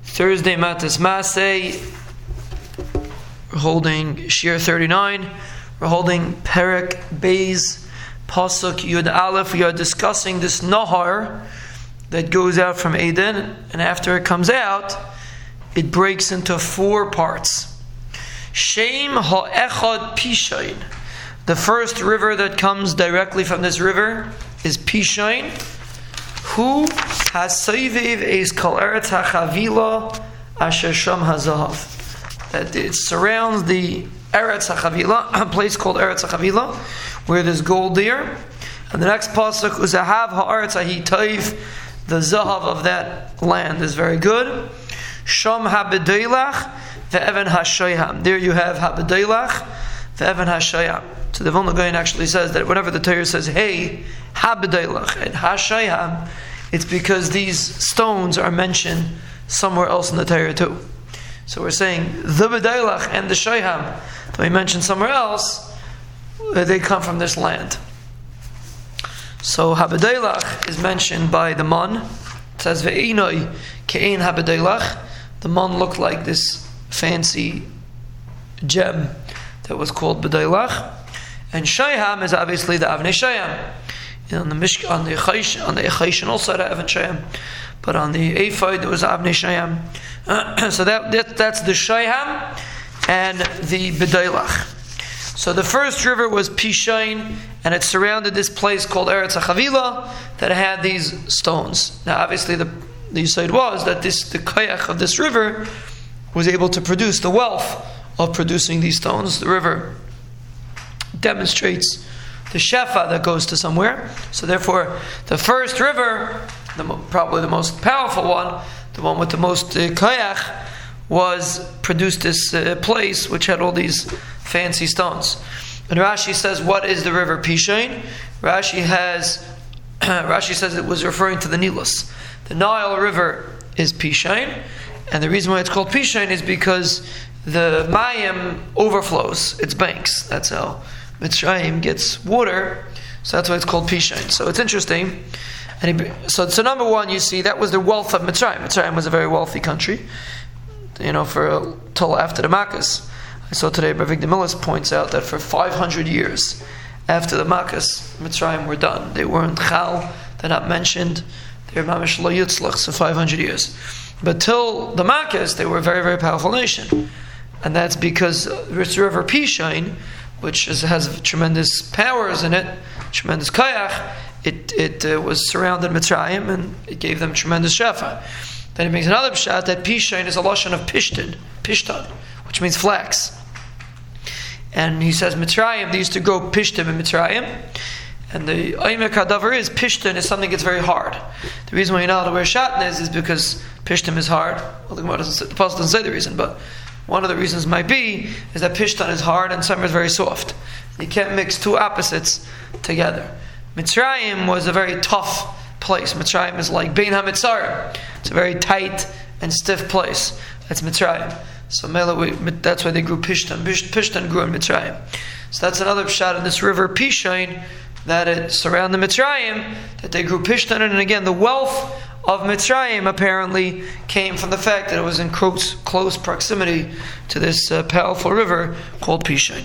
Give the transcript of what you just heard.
Thursday Matas Masay. We're holding Shir 39. We're holding Perik Bays Pasuk Yud Aleph. We are discussing this Nahar that goes out from Eden, and after it comes out, it breaks into four parts. Shem Ha'echad Pishain. The first river that comes directly from this river is Pishain. Who has Saiviv is Kal Eretz HaChavila Asher Sham Hazahav. That it surrounds the Eretz HaChavila, a place called Eretz HaChavila, where there's gold there. And the next pasuk, Uzahav Ha'aretz HaHitayv, the Zahav of that land is very good. Sham HaBedoilach, Ve'evan HaShoyham. There you have HaBedoilach, Ve'evan HaShoyham. So the Vilna Gaon actually says that whenever the Torah says, hey, Habedilach and Hashayam, it's because these stones are mentioned somewhere else in the Torah too. So we're saying the Bedilach and the Shayham that we mentioned somewhere else, uh, they come from this land. So Habedilach is mentioned by the Mon. It says Ve'inoi Ke'in Habedilach. The Mon looked like this fancy gem that was called Bedilach. And Shayham is obviously the Avnei Shayam. On the Mishk, on the Echaish, on the Echaish also had Avnei Shayam, but on the Ephod there was Avnei Shayam. so that, that, that's the Shayham and the Bedailach. So the first river was Pishain, and it surrounded this place called Eretz HaChavila that had these stones. Now, obviously, the the side was that this the koyach of this river was able to produce the wealth of producing these stones. The river demonstrates the shefa that goes to somewhere. So therefore, the first river, the, probably the most powerful one, the one with the most uh, koyach, was produced this uh, place which had all these fancy stones. And Rashi says, "What is the river Pishain?" Rashi has Rashi says it was referring to the Nilus. The Nile River is Pishain, and the reason why it's called Pishain is because the Mayim overflows its banks. That's how Mitzrayim gets water, so that's why it's called Pishain. So it's interesting. And he, so, so number one, you see that was the wealth of Mitzrayim. Mitzrayim was a very wealthy country, you know, for till after the Makkahs. I saw today, Ravik Millis points out that for 500 years after the Makkahs, Mitzrayim were done. They weren't Chal, they're not mentioned. They're Mamish Lo Yitzlach, so 500 years. But till the Makkahs, they were a very, very powerful nation. And that's because this river Pishain which is, has tremendous powers in it, tremendous koyach, it, it uh, was surrounded Mitzrayim and it gave them tremendous shefa. Then he makes another shot that Pishain is a lashon of pishtin, pishtan, which means flax. And he says Mitzrayim, they used to grow pishtim in Mitzrayim. And the Aimek Hadavar is Pishtin is something that's very hard. The reason why you're not allowed to wear shatnez is because Pishtim is hard. Well, the doesn't say, the doesn't say the reason, but one of the reasons might be is that Pishtan is hard and tzemer is very soft. You can't mix two opposites together. Mitzrayim was a very tough place. Mitzrayim is like Bein HaMitzarim. It's a very tight and stiff place. That's Mitzrayim. So that's why they grew Pishtan. Pishtan grew in Mitzrayim. So that's another shot in this river Pishain that it surrounded Mitzrayim, that they grew Pishtan. And again, the wealth of Mitzrayim apparently came from the fact that it was in close, close proximity to this uh, powerful river called Pishain.